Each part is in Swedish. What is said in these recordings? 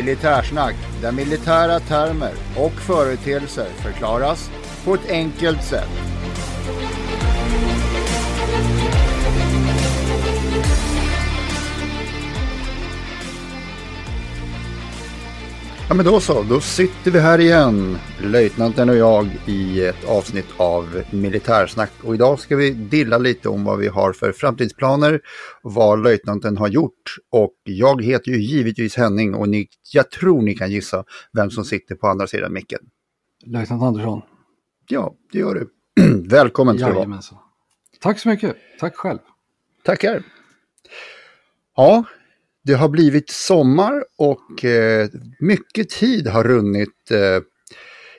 Militärsnack, där militära termer och företeelser förklaras på ett enkelt sätt. Ja men då så, då sitter vi här igen, löjtnanten och jag i ett avsnitt av Militärsnack. Och idag ska vi dilla lite om vad vi har för framtidsplaner, vad löjtnanten har gjort. Och jag heter ju givetvis Henning och ni, jag tror ni kan gissa vem som sitter på andra sidan micken. Löjtnant Andersson. Ja, det gör du. Välkommen ska du vara. Tack så mycket, tack själv. Tackar. Ja, det har blivit sommar och eh, mycket tid har runnit eh,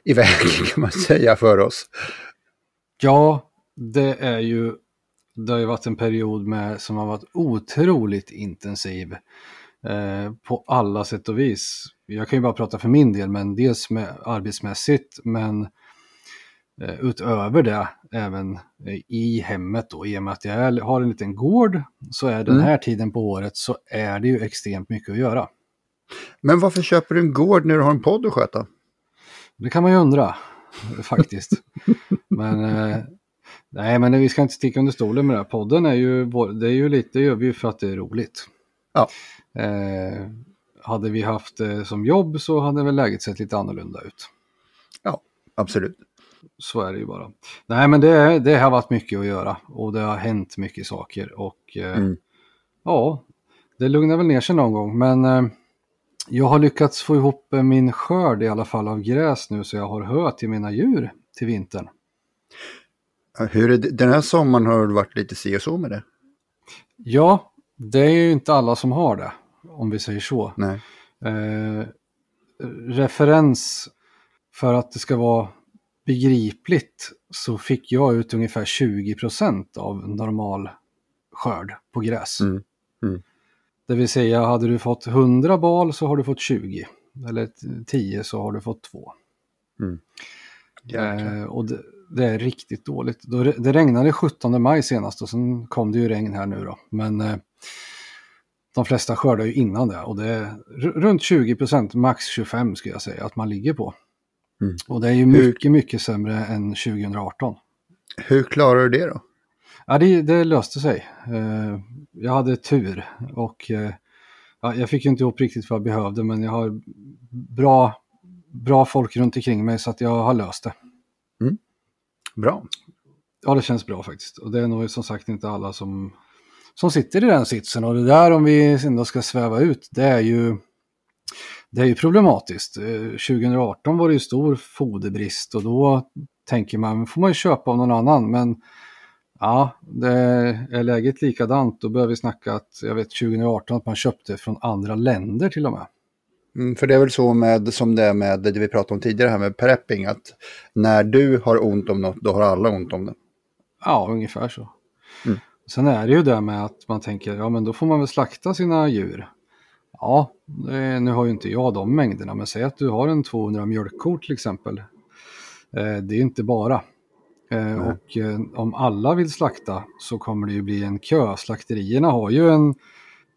iväg kan man säga för oss. Ja, det är ju, det har ju varit en period med, som har varit otroligt intensiv eh, på alla sätt och vis. Jag kan ju bara prata för min del, men dels med arbetsmässigt, men Eh, utöver det även eh, i hemmet då, i och med att jag har en liten gård, så är den mm. här tiden på året så är det ju extremt mycket att göra. Men varför köper du en gård när du har en podd att sköta? Det kan man ju undra, faktiskt. men eh, nej, men vi ska inte sticka under stolen med det här. Podden är ju, det är ju lite, det gör vi ju för att det är roligt. Ja. Eh, hade vi haft det som jobb så hade väl läget sett lite annorlunda ut. Ja, absolut så är det ju bara. Nej, men det, det har varit mycket att göra och det har hänt mycket saker och eh, mm. ja, det lugnar väl ner sig någon gång. Men eh, jag har lyckats få ihop eh, min skörd i alla fall av gräs nu så jag har hö till mina djur till vintern. Hur är det, den här sommaren har det varit lite si och så med det? Ja, det är ju inte alla som har det, om vi säger så. Nej. Eh, referens för att det ska vara begripligt så fick jag ut ungefär 20% av normal skörd på gräs. Mm. Mm. Det vill säga, hade du fått 100 bal så har du fått 20. Eller 10 så har du fått 2. Mm. Eh, och det, det, är riktigt dåligt. Det regnade 17 maj senast och sen kom det ju regn här nu då. Men eh, de flesta skördar ju innan det och det är runt 20% max 25 skulle jag säga att man ligger på. Mm. Och det är ju mycket, mycket sämre än 2018. Hur klarar du det då? Ja, det, det löste sig. Uh, jag hade tur och uh, ja, jag fick inte ihop riktigt vad jag behövde men jag har bra, bra folk runt omkring mig så att jag har löst det. Mm. Bra. Ja, det känns bra faktiskt. Och det är nog som sagt inte alla som, som sitter i den sitsen. Och det där om vi ändå ska sväva ut, det är ju det är ju problematiskt. 2018 eh, var det ju stor foderbrist och då tänker man, får man ju köpa av någon annan. Men ja, det är läget likadant. Då börjar vi snacka att, jag vet 2018 att man köpte från andra länder till och med. Mm, för det är väl så med, som det är med det vi pratade om tidigare här med prepping, att när du har ont om något, då har alla ont om det. Ja, ungefär så. Mm. Sen är det ju det med att man tänker, ja men då får man väl slakta sina djur. Ja, nu har ju inte jag de mängderna, men säg att du har en 200 mjölkkor till exempel. Eh, det är inte bara. Mm. Och eh, om alla vill slakta så kommer det ju bli en kö. Slakterierna har ju en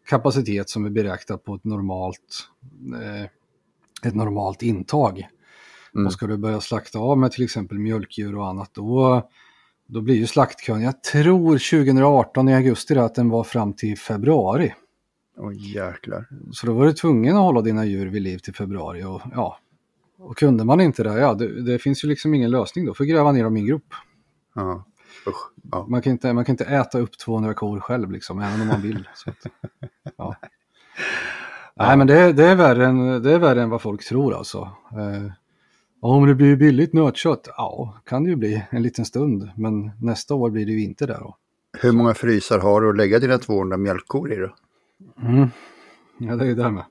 kapacitet som är beräknad på ett normalt, ett normalt intag. Mm. Och ska du börja slakta av med till exempel mjölkdjur och annat då, då blir ju slaktkön, jag tror 2018 i augusti att den var fram till februari. Åh jäklar. Så då var du tvungen att hålla dina djur vid liv till februari och ja. Och kunde man inte det, ja det, det finns ju liksom ingen lösning då, för gräva ner dem i en grop. Ja. Usch, ja. Man, kan inte, man kan inte äta upp 200 kor själv liksom, även om man vill. Att, ja. Nej men det, det, är värre än, det är värre än vad folk tror alltså. Eh, om det blir billigt nötkött, ja kan det ju bli en liten stund. Men nästa år blir det ju inte det då. Hur många frysar har du att lägga dina 200 mjölkkor i då? Mm. Ja, det är ju det med.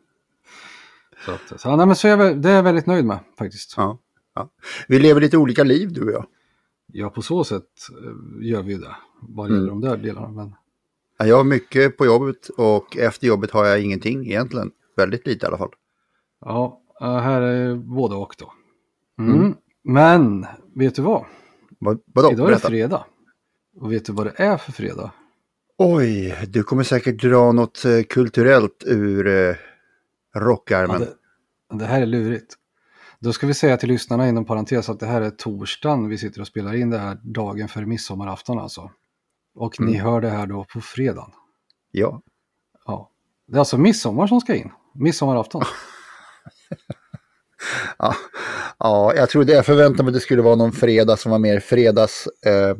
Så, att, så, nej, men så jag, det är jag väldigt nöjd med faktiskt. Ja, ja. Vi lever lite olika liv du och jag. Ja, på så sätt eh, gör vi ju det. Vad gäller mm. de där delarna. Men... Ja, jag har mycket på jobbet och efter jobbet har jag ingenting egentligen. Väldigt lite i alla fall. Ja, här är både och då. Mm. Mm. Men, vet du vad? vad vadå? Idag är det fredag. Och vet du vad det är för fredag? Oj, du kommer säkert dra något eh, kulturellt ur eh, rockärmen. Ja, Det här är lurigt. Då ska vi säga till lyssnarna inom parentes att det här är torsdagen vi sitter och spelar in det här dagen för midsommarafton alltså. Och ni Mm. hör det här då på fredagen. Ja. Ja. Det är alltså midsommar som ska in. Midsommarafton. Ja, ja jag trodde, jag förväntade mig att det skulle vara någon fredag som var mer fredagskopplad. Eh,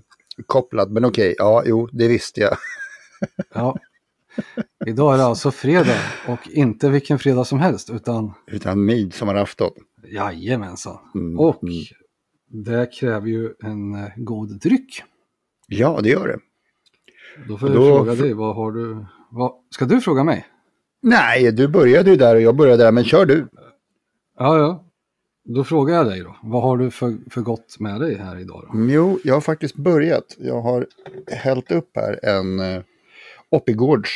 kopplad. men okej, ja, jo, det visste jag. Ja. Idag är det alltså fredag och inte vilken fredag som helst utan Utan midsommarafton. jajamensan. Mm, Och mm. det kräver ju en eh, god dryck. Ja, det gör det. Då får jag Då fråga fr- dig, vad har du? Vad, ska du fråga mig? Nej, du började ju där och jag började där, men kör du. Ja, ja. Då frågar jag dig då. Vad har du för, för gott med dig här idag då? Jo, jag har faktiskt börjat. Jag har hällt upp här en eh, Oppigårds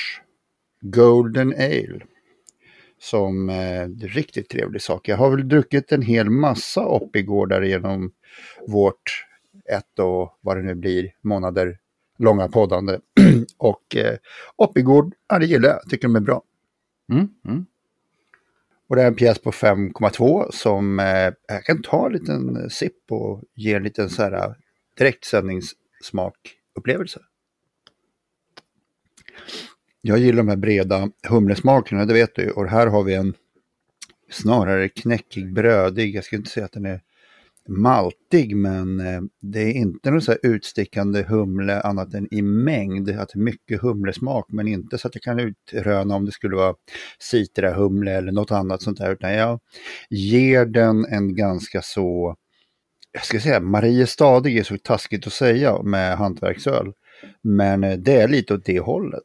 Golden Ale. Som eh, riktigt trevlig sak. Jag har väl druckit en hel massa Oppigårdar genom vårt ett och vad det nu blir månader långa poddande. och eh, Oppigård, ja det gillar jag. Tycker de är bra. Mm, mm. Och det är en pjäs på 5,2 som eh, jag kan ta en liten sipp och ge en liten så här eh, direktsändningssmakupplevelse. Jag gillar de här breda humlesmakerna, det vet du. Och här har vi en snarare knäckig, brödig. Jag skulle inte säga att den är maltig, men eh, det är inte någon så här utstickande humle annat än i mängd. Att det är mycket humlesmak, men inte så att jag kan utröna om det skulle vara citrahumle eller något annat sånt där. Utan jag ger den en ganska så, jag ska säga, Mariestadig är så taskigt att säga med hantverksöl. Men eh, det är lite åt det hållet.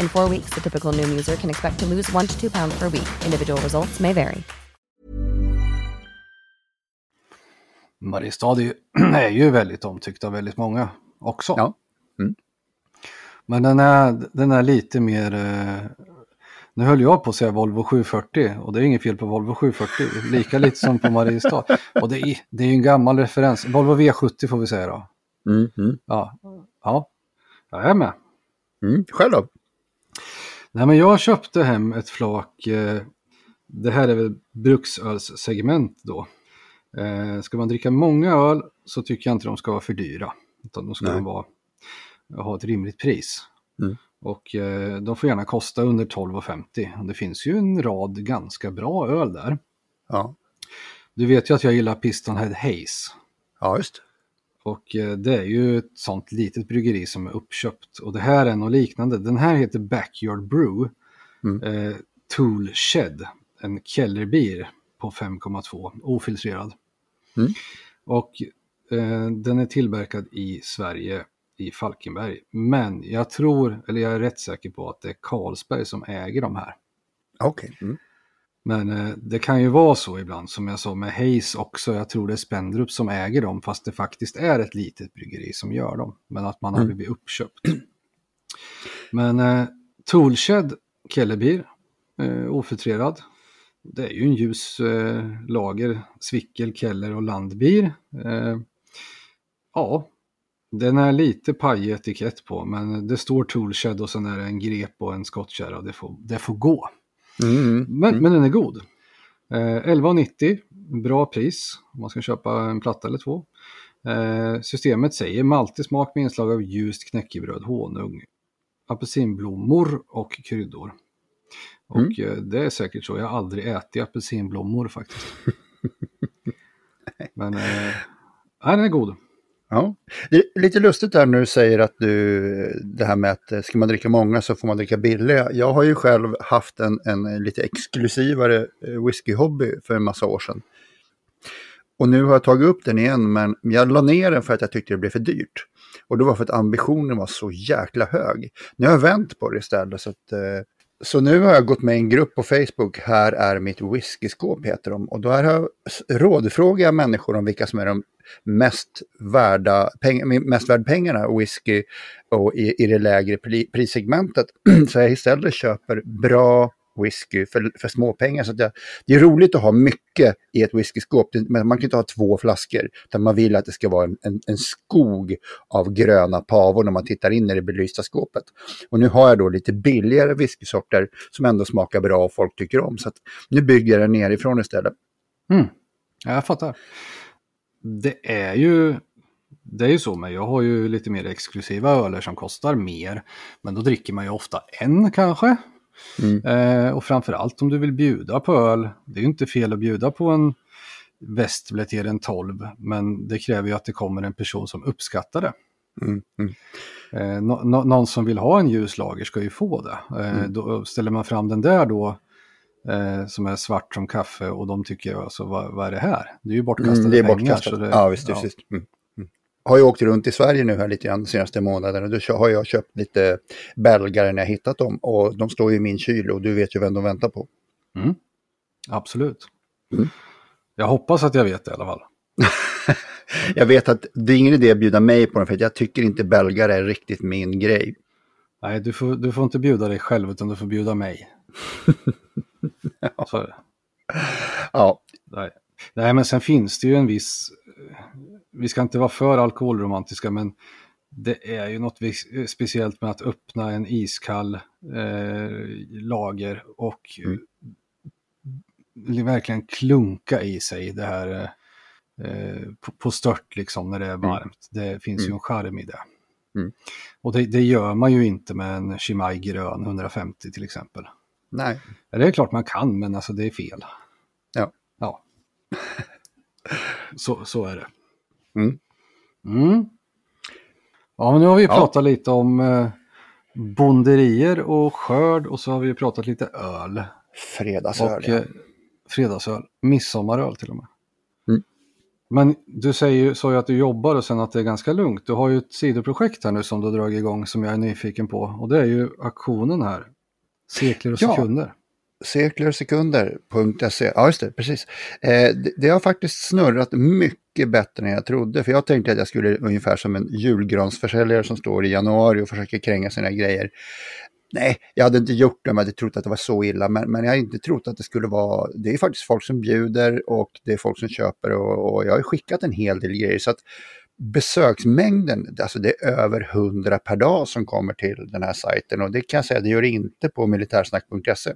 In four weeks, the typical Noom user can expect to lose one to two pounds per week. Individual results may vary. Mariestad är ju, är ju väldigt omtyckt av väldigt många också. Ja. Mm. Men den är, den är lite mer... Eh, nu höll jag på att säga Volvo 740 och det är inget fel på Volvo 740. Lika lite som på Mariestad. Och det är, det är ju en gammal referens. Volvo V70 får vi säga då. Mm, mm, Ja, ja. jag är med. mm. Själv då? Nej, men jag köpte hem ett flak. Eh, det här är väl bruksölssegment då. Eh, ska man dricka många öl så tycker jag inte de ska vara för dyra. Utan de ska Nej. vara, ha ett rimligt pris. Mm. Och eh, de får gärna kosta under 12,50. Och Det finns ju en rad ganska bra öl där. Ja, Du vet ju att jag gillar Pistonhead Haze. ja just Och eh, det är ju ett sånt litet bryggeri som är uppköpt. Och det här är något liknande. Den här heter Backyard Brew. Mm. Eh, Tool Shed. En Kellerbier på 5,2 ofiltrerad. Mm. Och eh, den är tillverkad i Sverige i Falkenberg. Men jag tror, eller jag är rätt säker på att det är Carlsberg som äger de här. Okej. Mm. Men eh, det kan ju vara så ibland som jag sa med Hayes också. Jag tror det är Spendrup som äger dem fast det faktiskt är ett litet bryggeri som gör dem. Men att man har Mm. blivit uppköpt. Men eh, Toolshed Kellebier, eh, ofiltrerad. Det är ju en ljus eh, lager, Svickel, Keller och Landbier. Eh, ja, den är lite pajig etikett på men det står Toolshed och sen är det en grep och en skottkärra. Det får, det får gå. Mm, mm, Men, mm. men den är god. Eh, 11,90. Bra pris om man ska köpa en platta eller två. Eh, systemet säger maltig smak med inslag av ljust knäckebröd, honung, apelsinblommor och kryddor. Och eh, det är säkert så. Jag har aldrig ätit apelsinblommor faktiskt. men eh, den är god. Ja. Det är lite lustigt där när du säger att du, det här med att eh, ska man dricka många så får man dricka billiga. Jag har ju själv haft en, en lite exklusivare eh, whiskyhobby för en massa år sedan. Och nu har jag tagit upp den igen, men jag la ner den för att jag tyckte det blev för dyrt. Och det var för att ambitionen var så jäkla hög. Nu har jag vänt på det istället, så att eh, Så nu har jag gått med i en grupp på Facebook, här är mitt whiskyskåp heter de. Och då har jag rådfrågat människor om vilka som är de mest värda, peng, mest värd pengarna, whisky och i, i det lägre prissegmentet. Så jag istället köper bra whisky för, för småpengar. Så det, det, är roligt att ha mycket i ett whiskyskåp, men man kan inte ha två flaskor. Utan man vill att det ska vara en, en, en skog av gröna pavor när man tittar in i det belysta skåpet. Och nu har jag då lite billigare whiskysorter som ändå smakar bra och folk tycker om. Så nu bygger jag det nerifrån istället. Mm. Ja, jag fattar. Det är ju det är ju så, men jag har ju lite mer exklusiva öler som kostar mer. Men då dricker man ju ofta en kanske. Mm. Eh, och framförallt om du vill bjuda på öl. Det är ju inte fel att bjuda på en Westblet en 12, men det kräver ju att det kommer en person som uppskattar det. Mm. Mm. Eh, no, no, någon som vill ha en ljuslager ska ju få det. Eh, mm. Då ställer man fram den där då eh, som är svart som kaffe och de tycker alltså vad, vad är det här? Det är ju bortkastade mm, det är pengar. Bortkastat. Det, ja, visst, ja. visst. Mm har ju åkt runt i Sverige nu här lite grann de senaste månaderna. Då har jag köpt lite belgare när jag hittat dem. Och de står ju i min kyl och du vet ju vem de väntar på. Mm. Absolut. Mm. Jag hoppas att jag vet det i alla fall. jag vet att det är ingen idé att bjuda mig på den för jag tycker inte belgare är riktigt min grej. Nej, du får, du får inte bjuda dig själv utan du får bjuda mig. Ja. Så Ja. Nej. Nej, men sen finns det ju en viss vi ska inte vara för alkoholromantiska, men det är ju något speciellt med att öppna en iskall eh, lager och mm. verkligen klunka i sig det här eh, på, på stört liksom när det är mm. varmt. Mm. Det finns mm. ju en charm i det. Mm. Och det, det, gör man ju inte med en Chimay grön 150 till exempel. Nej. Det är klart man kan, men alltså det är fel. Ja. Ja. så, så är det. Mm. Mm. Ja, men nu har vi pratat ja. lite om eh, bonderier och skörd och så har vi pratat lite öl. Fredagsöl. Och, eh, fredagsöl. Midsommaröl till och med. Mm. Men du säger ju, sa ju att du jobbar och sen att det är ganska lugnt. Du har ju ett sidoprojekt här nu som du har dragit igång som jag är nyfiken på. Och det är ju aktionen här. Sekler och sekunder cirkularsekunder.se. Ja, just det, precis. Eh, det, det, har faktiskt snurrat mycket bättre än jag trodde, för jag tänkte att jag skulle ungefär som en julgransförsäljare som står i januari och försöker kränga sina grejer. Nej, jag hade inte gjort det, men jag hade trott att det var så illa, men, men jag har inte trott att det skulle vara... Det är faktiskt folk som bjuder och det är folk som köper och, och jag har skickat en hel del grejer. så att besöksmängden, alltså det är över 100 per dag som kommer till den här sajten och det kan jag säga, det gör det inte på militärsnack.se.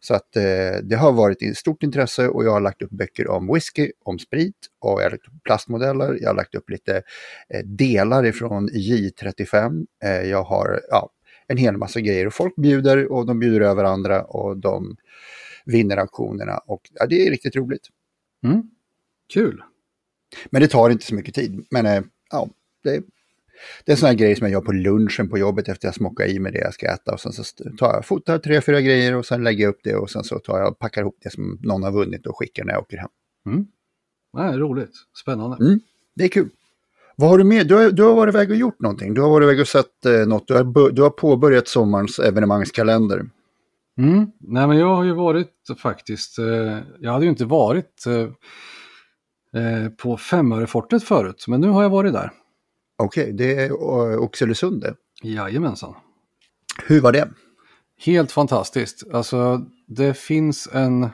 Så att eh, det har varit ett stort intresse och jag har lagt upp böcker om whisky, om sprit och jag har lagt upp plastmodeller. Jag har lagt upp lite eh, delar ifrån J35. Eh, jag har ja, en hel massa grejer och folk bjuder och de bjuder över andra och de vinner auktionerna och ja, det är riktigt roligt. Mm. Kul! Men det tar inte så mycket tid. Men eh, ja, det det är en sån här grej som jag gör på lunchen på jobbet efter jag smockar i mig det jag ska äta. Och sen så tar jag, fotar tre, fyra grejer och sen lägger jag upp det och sen så tar jag packar ihop det som någon har vunnit och skickar när jag åker hem. Mm. Ja, roligt, spännande. Mm, det är kul. Vad har du med? Du har, du har varit iväg och gjort någonting. Du har varit iväg och sett eh, något. Du har, du har påbörjat sommarens evenemangskalender. Mm. Nej, men jag har ju varit faktiskt, eh, jag hade ju inte varit eh, eh på Femörefortet förut, men nu har jag varit där. Okej, okay, det är Oxelösund det? Jajamensan. Hur var det? Helt fantastiskt. Alltså, det finns en...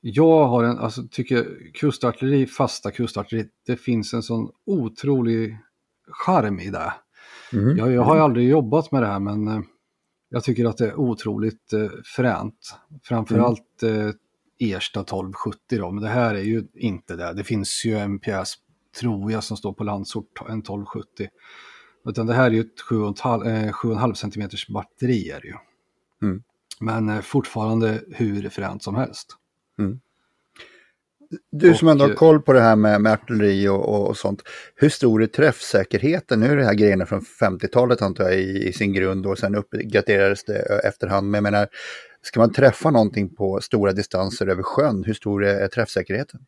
Jag har en, alltså tycker kustartilleri, fasta kustartilleri, det finns en sån otrolig charm i det. Mm. Jag, jag, har ju aldrig jobbat med det här men eh, jag tycker att det är otroligt eh, fränt. Framförallt mm. eh, Ersta 1270 då, men det här är ju inte det. Det finns ju en pjäs tror jag, som står på landsort, en 1270. Utan det här är ju ett 7,5 eh, cm batteri är det ju. Mm. Men eh, fortfarande hur fränt som helst. Mm. Du som ändå har koll på det här med, med artilleri och, och, sånt. Hur stor är träffsäkerheten? Nu är det här grejerna från 50-talet antar jag i, i, sin grund och sen uppgraderades det efterhand. Men jag menar, ska man träffa någonting på stora distanser över sjön, hur stor är, träffsäkerheten?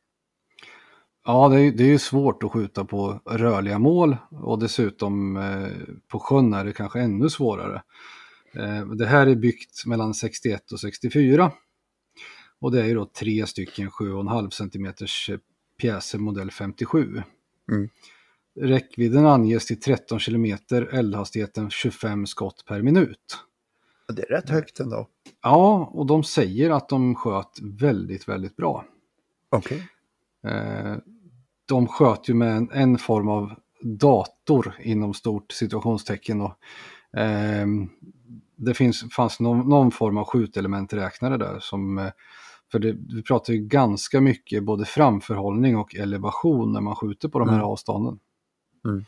Ja, det är, det är ju svårt att skjuta på rörliga mål och dessutom eh, på sjön är det kanske ännu svårare. Eh, det här är byggt mellan 61 och 64. Och det är ju då tre stycken 7,5 cm pjäser modell 57. Mm. Räckvidden anges till 13 km, eldhastigheten 25 skott per minut. Det är rätt högt ändå. Ja, och de säger att de sköt väldigt, väldigt bra. Okej. Eh, de sköt ju med en, en form av dator inom stort situationstecken. Och, eh, det finns, fanns någon, någon form av skjutelementräknare där som eh, för det, vi pratar ju ganska mycket både framförhållning och elevation när man skjuter på de här Mm. avstånden. Mm.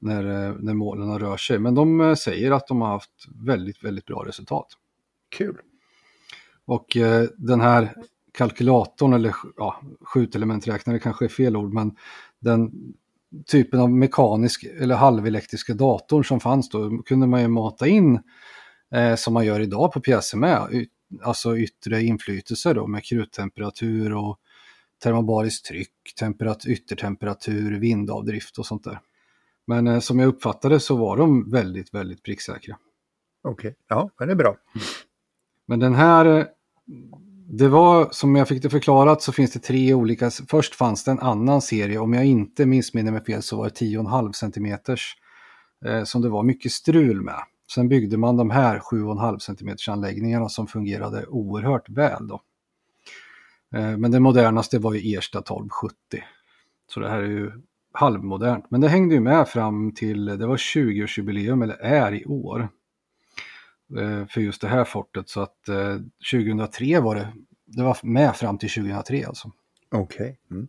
När, eh, när målen rör sig. Men de eh, säger att de har haft väldigt, väldigt bra resultat. Kul. Och eh, den här kalkylatorn, eller ja, skjutelementräknare kanske är fel ord, men den typen av mekanisk eller halvelektriska datorn som fanns då kunde man ju mata in eh, som man gör idag på pjäser med. Alltså yttre inflytelser då med kruttemperatur och termobariskt tryck, temperat- yttertemperatur, vindavdrift och sånt där. Men eh, som jag uppfattade så var de väldigt, väldigt pricksäkra. Okej. Ja, men det är bra. Men den här, eh, det var som jag fick det förklarat så finns det tre olika, först fanns det en annan serie, om jag inte missminner mig fel så var det 10,5 cm eh, som det var mycket strul med. Sen byggde man de här 7,5 cm anläggningarna som fungerade oerhört väl då. Eh, men det modernaste var ju Ersta 1270. Så det här är ju halvmodernt. Men det hängde ju med fram till, det var 20-årsjubileum, eller är i år eh, för just det här fortet. Så att eh, 2003 var det, det var med fram till 2003 alltså. Okej. Mm.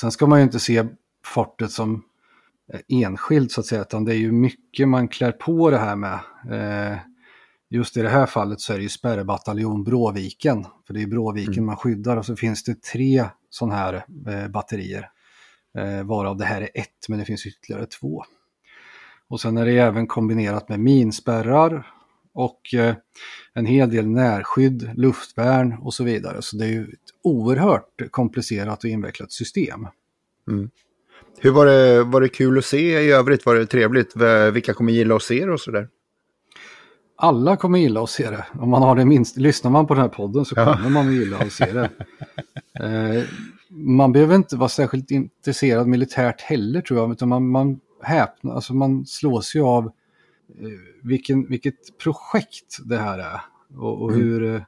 Sen ska man ju inte se fortet som eh, enskilt så att säga, utan det är ju mycket man klär på det här med. Eh, just i det här fallet så är det ju spärrebataljon Bråviken, för det är Bråviken man skyddar och så finns det tre sådana här eh, batterier. Eh, varav det här är ett, men det finns ytterligare två. Och sen är det även kombinerat med minspärrar och eh, en hel del närskydd, luftvärn och så vidare. Så det är ju ett oerhört komplicerat och invecklat system. Hur var det, var det kul att se i övrigt? Var det trevligt? Vilka kommer gilla att se det och sådär? Alla kommer gilla att se det. Om man har det minst, lyssnar man på den här podden så Ja. kommer man gilla att se det. Eh, man behöver inte vara särskilt intresserad militärt heller tror jag, utan man, man häpnar, alltså man slås ju av vilken, vilket projekt det här är. Och, och hur, eh,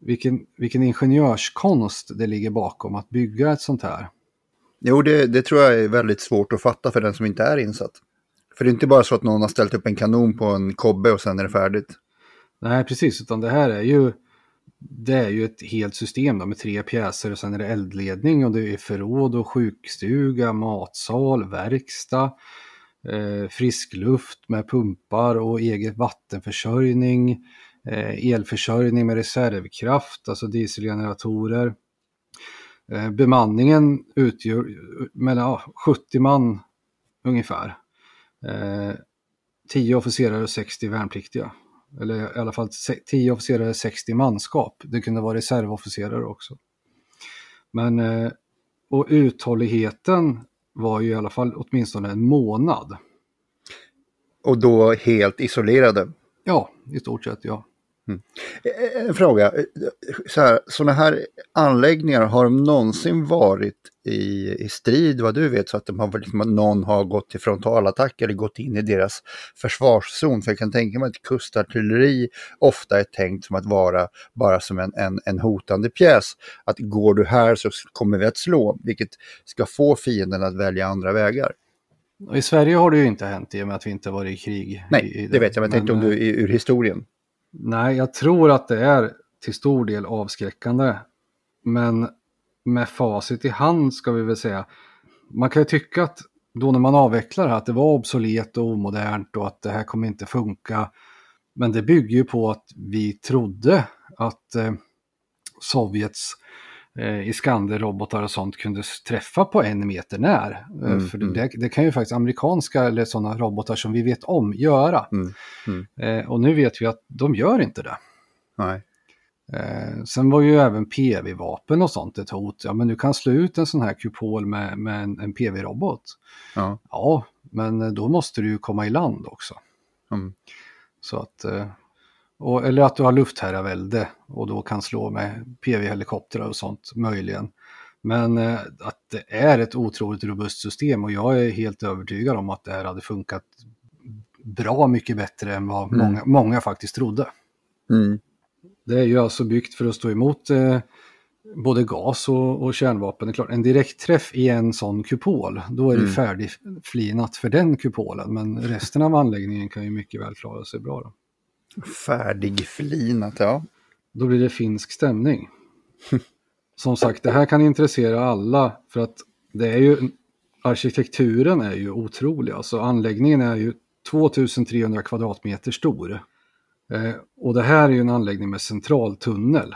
vilken, vilken ingenjörskonst det ligger bakom att bygga ett sånt här. Jo, det, det tror jag är väldigt svårt att fatta för den som inte är insatt. För det är inte bara så att någon har ställt upp en kanon på en kobbe och sen är det färdigt. Nej, precis, utan det här är ju det är ju ett helt system då, med tre pjäser och sen är det eldledning och det är förråd och sjukstuga, matsal, verkstad, eh, frisk luft med pumpar och eget vattenförsörjning, eh, elförsörjning med reservkraft, alltså dieselgeneratorer. Eh, bemanningen utgör mellan ja, 70 man ungefär. Eh, 10 officerare och 60 värnpliktiga. Eller i alla fall 10 officerare och 60 manskap. Det kunde vara reservofficerare också. Men eh, och uthålligheten var ju i alla fall åtminstone en månad. Och då helt isolerade. Ja, i stort sett ja. Mm. En fråga, så här, sådana här anläggningar, har de någonsin varit i, i strid vad du vet så att de har, liksom, någon har gått till frontalattack eller gått in i deras försvarszon? För jag kan tänka mig att kustartilleri ofta är tänkt som att vara bara som en, en, en hotande pjäs. Att går du här så kommer vi att slå, vilket ska få fienden att välja andra vägar. I Sverige har det ju inte hänt i och med att vi inte varit i krig. Nej, i, i det vet jag, men jag tänkte om du eh, ur historien. Nej, jag tror att det är till stor del avskräckande. Men med facit i hand ska vi väl säga. Man kan ju tycka att då när man avvecklar det här att det var obsolet och omodernt och att det här kommer inte funka. Men det bygger ju på att vi trodde att eh, Sovjets eh, Iskander-robotar och sånt kunde träffa på en meter när. Eh, Mm, För mm. det, det kan ju faktiskt amerikanska eller sådana robotar som vi vet om göra. Mm, mm. Eh, och nu vet vi att de gör inte det. Nej. Eh, sen var ju även PV-vapen och sånt ett hot. Ja, men du kan slå ut en sån här kupol med, med en, en PV-robot. Ja. Ja, men då måste du ju komma i land också. Mm. Så att, eh, och, eller att du har luftherravälde och då kan slå med PV-helikoptrar och sånt möjligen. Men eh, att det är ett otroligt robust system och jag är helt övertygad om att det här hade funkat bra mycket bättre än vad Mm. många, många faktiskt trodde. Mm. Det är ju alltså byggt för att stå emot eh, både gas och, och kärnvapen. Det är klart, en direktträff i en sån kupol, då är det Mm. färdigflinat för den kupolen. Men resten av anläggningen kan ju mycket väl klara sig bra. Då, Färdigflinat, ja. då blir det finsk stämning. Som sagt, det här kan intressera alla för att det är ju, arkitekturen är ju otrolig. Alltså anläggningen är ju 2300 kvadratmeter stor. Eh, och det här är ju en anläggning med centraltunnel.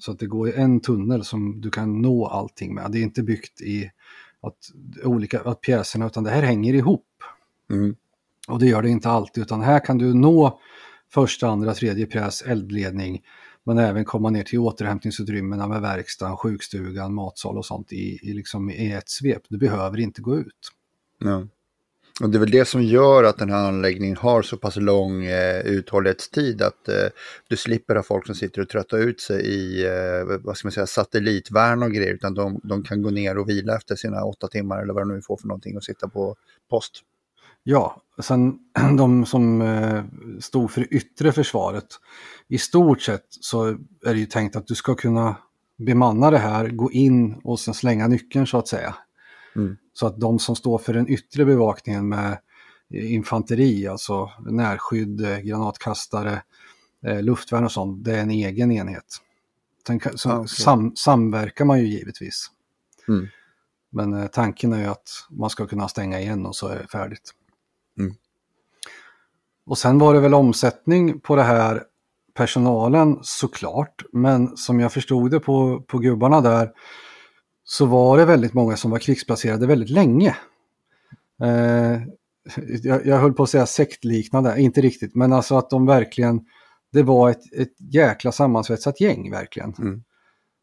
Så att det går en tunnel som du kan nå allting med. Det är inte byggt i att, olika, att pjäserna, utan det här hänger ihop. Mm. Och det gör det inte alltid, utan här kan du nå första, andra, tredje pjäs, eldledning, men även komma ner till återhämtningsutrymmena med verkstaden, sjukstugan, matsal och sånt i, i, liksom, i ett svep. Du behöver inte gå ut. Ja. Och det är väl det som gör att den här anläggningen har så pass lång eh, uthållighetstid att eh, du slipper ha folk som sitter och tröttar ut sig i eh, vad ska man säga, satellitvärn och grejer utan de, de kan gå ner och vila efter sina åtta timmar eller vad de nu får för någonting och sitta på post. Ja, sen de som eh, stod för yttre försvaret. I stort sett så är det ju tänkt att du ska kunna bemanna det här, gå in och sen slänga nyckeln så att säga. Mm. Så att de som står för den yttre bevakningen med infanteri, alltså närskydd, eh, granatkastare, eh, luftvärn och sånt, det är en egen enhet. Sen Ah, okej. sam, samverkar man ju givetvis. Mm. Men eh, tanken är ju att man ska kunna stänga igen och så är det färdigt. Mm. Och sen var det väl omsättning på det här personalen såklart, men som jag förstod det på, på gubbarna där så var det väldigt många som var krigsplacerade väldigt länge. Eh, jag, jag höll på att säga sektliknande, inte riktigt, men alltså att de verkligen, det var ett, ett jäkla sammansvetsat gäng verkligen. Mm.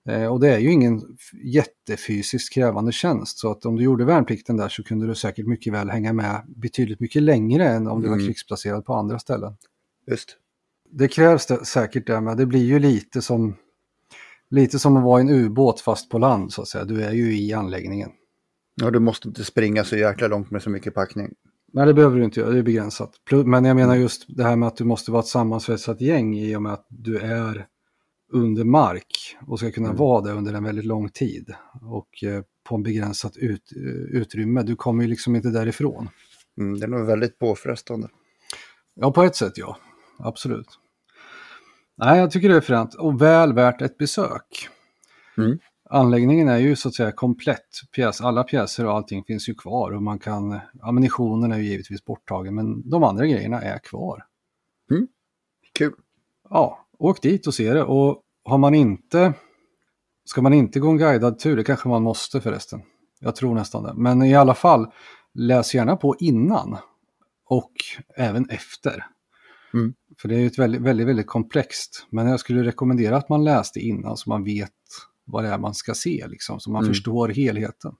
Eh, och det är ju ingen jättefysiskt krävande tjänst, så att om du gjorde värnplikten där så kunde du säkert mycket väl hänga med betydligt mycket längre än om du var Mm. krigsplacerad på andra ställen. Just. Det krävs det, säkert det, men det blir ju lite som, lite som att vara i en ubåt fast på land så att säga. Du är ju i anläggningen. Ja, du måste inte springa så jäkla långt med så mycket packning. Nej, det behöver du inte göra, det är begränsat. Men jag menar just det här med att du måste vara ett sammansvetsat gäng i och med att du är under mark och ska kunna vara det under en väldigt lång tid. Och eh, på en begränsat ut, utrymme. Du kommer ju liksom inte därifrån. Mm, det är nog väldigt påfrestande. Ja, på ett sätt ja. Absolut. Nej, jag tycker det är fränt och väl värt ett besök. Mm. Anläggningen är ju så att säga komplett. Pjäs, alla pjäser och allting finns ju kvar och man kan, ammunitionen är ju givetvis borttagen men de andra grejerna är kvar. Kul. Ja, åk dit och se det och har man inte, ska man inte gå en guidad tur, det kanske man måste förresten. Jag tror nästan det. Men i alla fall, läs gärna på innan och även efter. Mm. För det är ju ett väldigt, väldigt, väldigt komplext. Men jag skulle rekommendera att man läste innan så man vet vad det är man ska se, liksom, så man Mm. förstår helheten.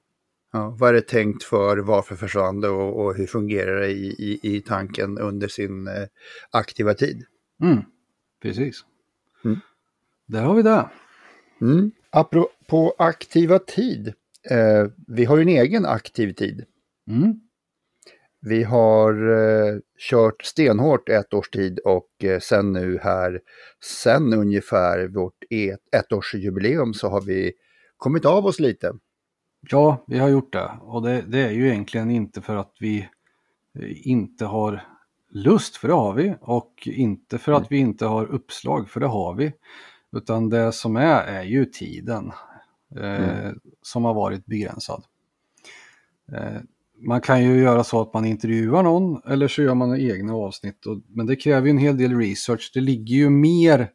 Ja, vad är det tänkt för, varför försvann det och, och hur fungerar det i, i, i tanken under sin eh, aktiva tid? Mm, precis. mm. där har vi det. Mm. Apropå aktiva tid. Eh, vi har ju en egen aktiv tid. Mm. Vi har eh, kört stenhårt ett års tid och eh, sen nu här, sen ungefär vårt ett, ettårsjubileum så har vi kommit av oss lite. Ja, vi har gjort det och det, det, är ju egentligen inte för att vi eh, inte har lust, för det har vi, och inte för att mm. vi inte har uppslag, för det har vi. Utan det som är, är ju tiden eh, mm. som har varit begränsad. Eh, man kan ju göra så att man intervjuar någon eller så gör man egna avsnitt. Och, men det kräver ju en hel del research. Det ligger ju mer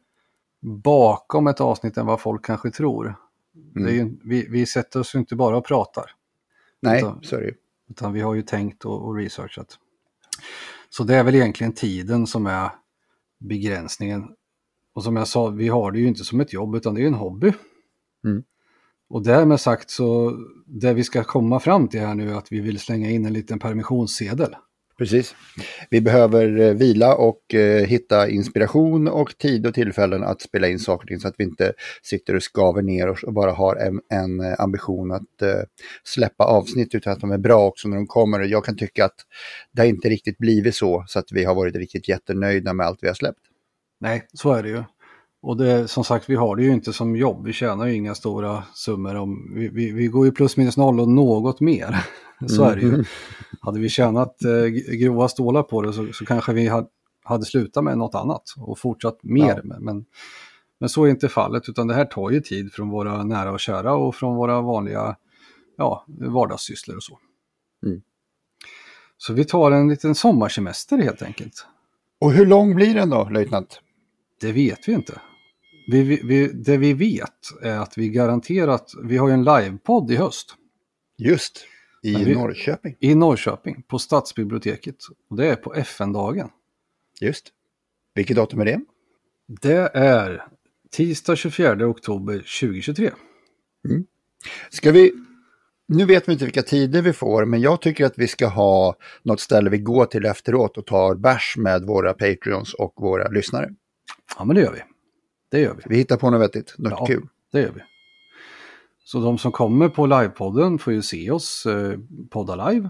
bakom ett avsnitt än vad folk kanske tror. Mm. Ju, vi, vi sätter oss ju inte bara och pratar. Nej, så är det Utan vi har ju tänkt och, och researchat. Så det är väl egentligen tiden som är begränsningen. Och som jag sa, vi har det ju inte som ett jobb utan det är en hobby. Mm. Och därmed sagt så, det vi ska komma fram till här nu är att vi vill slänga in en liten permissionssedel. Precis. Vi behöver eh, vila och eh, hitta inspiration och tid och tillfällen att spela in saker och ting så att vi inte sitter och skaver ner oss och bara har en, en eh, ambition att eh, släppa avsnitt utan att de är bra också när de kommer. Jag kan tycka att det har inte riktigt blivit så, så att vi har varit riktigt jättenöjda med allt vi har släppt. Nej, så är det ju. Och det, som sagt, vi har det ju inte som jobb. Vi tjänar ju inga stora summor. Om, vi, vi, vi går ju plus minus noll och något mer. så är det ju. Mm. Hade vi tjänat eh, grova stålar på det så, så kanske vi hade, hade slutat med något annat och fortsatt mer. Ja. Men, men så är inte fallet, utan det här tar ju tid från våra nära och kära och från våra vanliga ja, vardagssysslor och så. Mm. Så vi tar en liten sommarsemester helt enkelt. Och hur lång blir den då, löjtnant? Det vet vi inte. Vi, vi, det vi vet är att vi garanterat, vi har ju en livepodd i höst. Just, i vi, Norrköping. I Norrköping, på Stadsbiblioteket. Och det är på FN-dagen. Just. Vilket datum är det? Det är tisdag 24 oktober 2023. Mm. Ska vi, nu vet vi inte vilka tider vi får, men jag tycker att vi ska ha något ställe vi går till efteråt och tar bärs med våra Patreons och våra lyssnare. Ja, men det gör vi. Det gör vi. Vi hittar på något vettigt, något ja, kul. det gör vi. Så de som kommer på livepodden får ju se oss eh, podda live.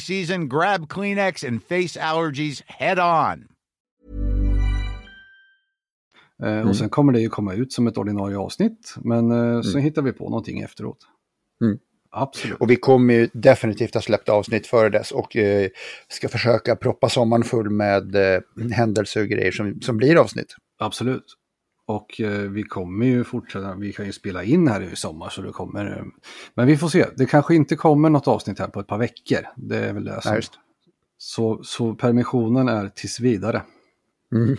season, grab Kleenex and face allergies head on. Eh, mm. Och sen kommer det ju komma ut som ett ordinarie avsnitt, men eh, mm. sen hittar vi på någonting efteråt. Mm. Absolut. Och vi kommer ju definitivt ha släppt avsnitt före dess och eh, ska försöka proppa sommaren full med eh, händelser och grejer som, som blir avsnitt. Absolut. Och eh, vi kommer ju fortsätta, vi kan ju spela in här i sommar så det kommer. Eh, men vi får se, det kanske inte kommer något avsnitt här på ett par veckor. Det är väl det som. Så, så permissionen är tills vidare. Mm.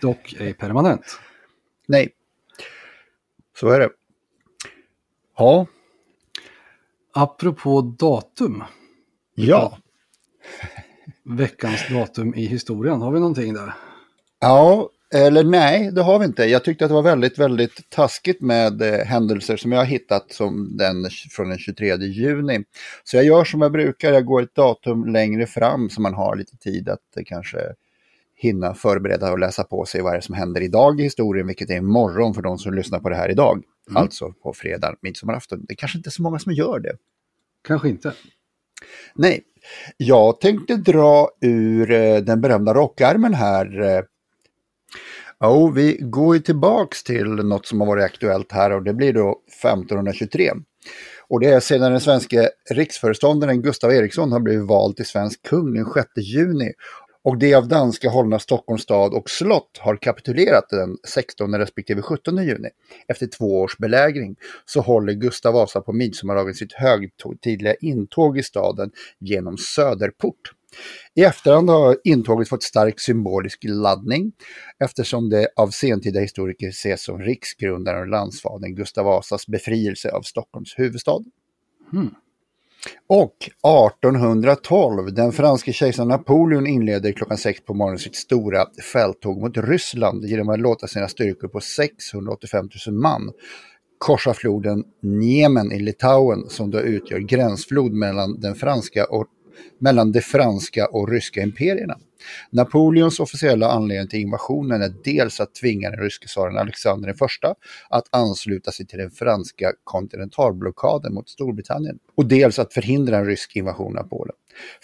Dock ej permanent. Nej, så är det. Ja. Apropå datum. Ja. Veckans datum i historien, har vi någonting där? Ja, eller nej, det har vi inte. Jag tyckte att det var väldigt, väldigt taskigt med eh, händelser som jag har hittat som den från den 23 juni. Så jag gör som jag brukar, jag går ett datum längre fram så man har lite tid att eh, kanske hinna förbereda och läsa på sig vad det är som händer idag i historien, vilket är imorgon för de som lyssnar på det här idag. Mm. Alltså på fredag, midsommarafton. Det är kanske inte är så många som gör det. Kanske inte. Nej, jag tänkte dra ur eh, den berömda rockärmen här. Ja, vi går ju tillbaks till något som har varit aktuellt här och det blir då 1523. Och det är sedan den svenska riksföreståndaren Gustav Eriksson har blivit vald till svensk kung den 6 juni och det av danska hållna Stockholms stad och slott har kapitulerat den 16 respektive 17 juni. Efter två års belägring så håller Gustav Vasa på midsommardagen sitt högtidliga intåg i staden genom Söderport. I efterhand har intåget fått stark symbolisk laddning eftersom det av sentida historiker ses som riksgrundaren och landsfadern Gustav Vasas befrielse av Stockholms huvudstad. Och 1812, den franske kejsaren Napoleon inleder klockan sex på morgonen sitt stora fälttåg mot Ryssland genom att låta sina styrkor på 685 000 man korsa floden Niemen i Litauen som då utgör gränsflod mellan, den franska och, mellan de franska och ryska imperierna. Napoleons officiella anledning till invasionen är dels att tvinga den ryske tsaren Alexander I att ansluta sig till den franska kontinentalblockaden mot Storbritannien och dels att förhindra en rysk invasion av Polen.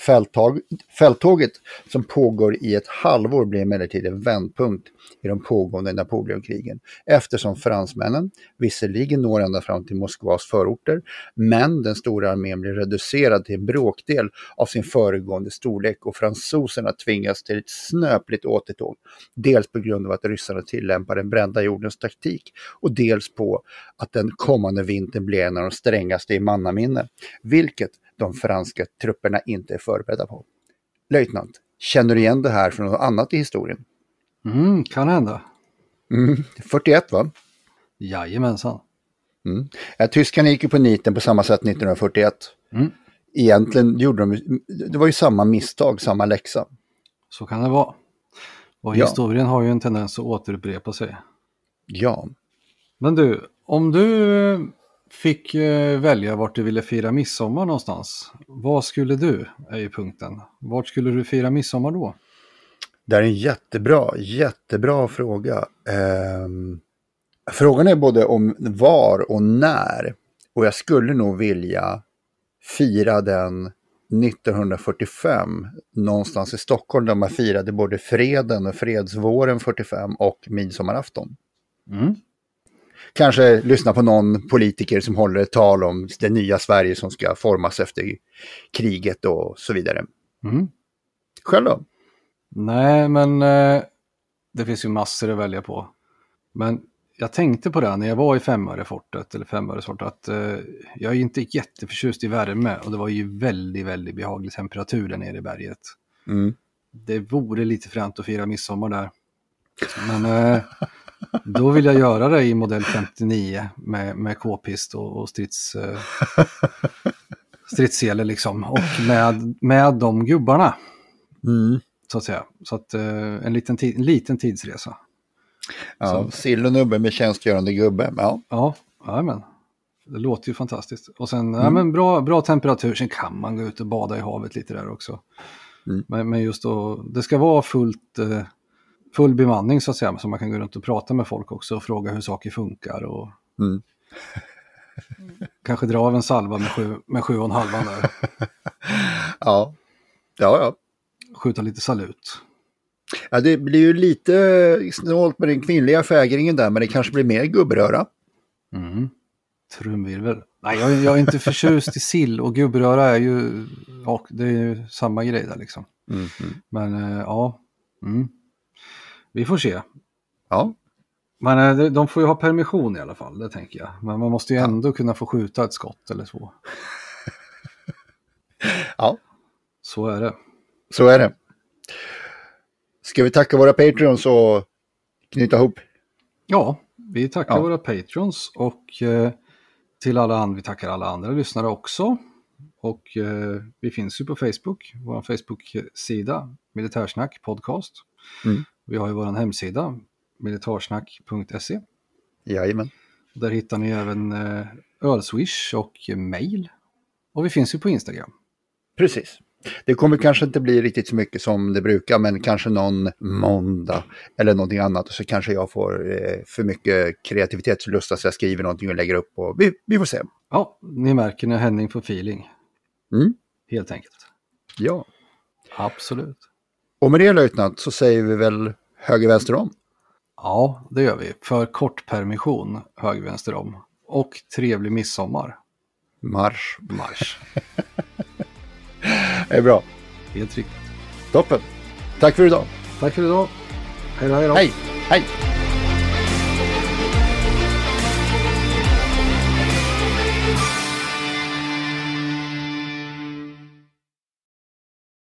Fälttag, fälttåget som pågår i ett halvår blir emellertid en vändpunkt i de pågående Napoleonkrigen eftersom fransmännen visserligen når ända fram till Moskvas förorter men den stora armén blir reducerad till en bråkdel av sin föregående storlek och fransoserna tvingas till ett snöpligt återtåg. Dels på grund av att ryssarna tillämpar den brända jordens taktik och dels på att den kommande vintern blir en av de strängaste i mannaminne, vilket de franska trupperna inte är förberedda på. Löjtnant, känner du igen det här från något annat i historien? Mm, kan hända. Mm, 41 va? Jajamensan. Mm. Ja, tyskarna gick ju på niten på samma sätt 1941. Mm. Egentligen gjorde de, det var ju samma misstag, samma läxa. Så kan det vara. Och Ja. historien har ju en tendens att återupprepa sig. Ja, Men du, om du eh, fick eh, välja vart du ville fira midsommar någonstans, vad skulle du, är ju punkten. Vart skulle du fira midsommar då? det är en jättebra, jättebra fråga. Ehm, frågan är både om var och när. Och jag skulle nog vilja fira den 1945 någonstans i Stockholm där man firade både freden och fredsvåren 45 och midsommarafton. Mm. Kanske lyssna på någon politiker som håller ett tal om det nya Sverige som ska formas efter kriget och så vidare. Mm. Själv då? Nej, men eh, det finns ju massor att välja på. Men jag tänkte på det när jag var i Femörefortet, eller Femöresfortet, att eh, jag är inte jätteförtjust i värme och det var ju väldigt, väldigt behaglig temperatur där nere i berget. Mm. Det vore lite fränt att fira midsommar där. Men eh, då vill jag göra det i modell 59 med, med k-pist och, och strids, eh, stridssele liksom. Och med, med de gubbarna, Mm. så att säga. Så att eh, en liten, en liten tidsresa. Ja, sill och nubbe med tjänstgörande gubbe. Ja. Ja, men Det låter ju fantastiskt. Och sen, ja, men bra, bra temperatur. Sen kan man gå ut och bada i havet lite där också. Mm. Men, men just då, det ska vara fullt, eh, full bemanning så att säga. Så man kan gå runt och prata med folk också och fråga hur saker funkar. Och Mm. kanske dra av en salva med sju, med sju och en halvan där. Ja. ja, ja. Skjuta lite salut. Ja, det blir ju lite snålt med den kvinnliga fägringen där, men det kanske blir mer gubbröra. Mm. Trumvirvel. Nej, jag, jag är inte förtjust i sill och gubbröra är ju, och det är ju samma grej där liksom. Mm. Men eh, ja, mm. vi får se. Ja, Men eh, de- får ju ha permission i alla fall, det tänker jag. Men man måste ju ändå kunna få skjuta ett skott eller två. ja, Så är det. så är det. Ska vi tacka våra Patreons och knyta ihop? Ja, vi tackar Ja. våra patrons och eh, till alla andra, vi tackar alla andra lyssnare också. Och eh, vi finns ju på Facebook, vår Facebook-sida, Militärsnack podcast. Mm. Vi har ju vår hemsida, militarsnack.se. Jajamän. Där hittar ni även eh, ölswish och mail. Och vi finns ju på Instagram. Precis. Det kommer kanske inte bli riktigt så mycket som det brukar, men kanske någon måndag eller någonting annat. Och så kanske jag får eh, för mycket kreativitetslust så jag skriver någonting och lägger upp. Och vi, vi får se. Ja, ni märker när Henning får feeling. Mm. Helt enkelt. Ja. Absolut. Och med det löjtnant så säger vi väl höger vänster om. Ja, det gör vi. För kort permission, höger vänster om. Och trevlig midsommar. Marsch. Marsch. Det är bra. Helt riktigt. Toppen. Tack för idag. Tack för idag. Hej då, hej då. Hej. Hej.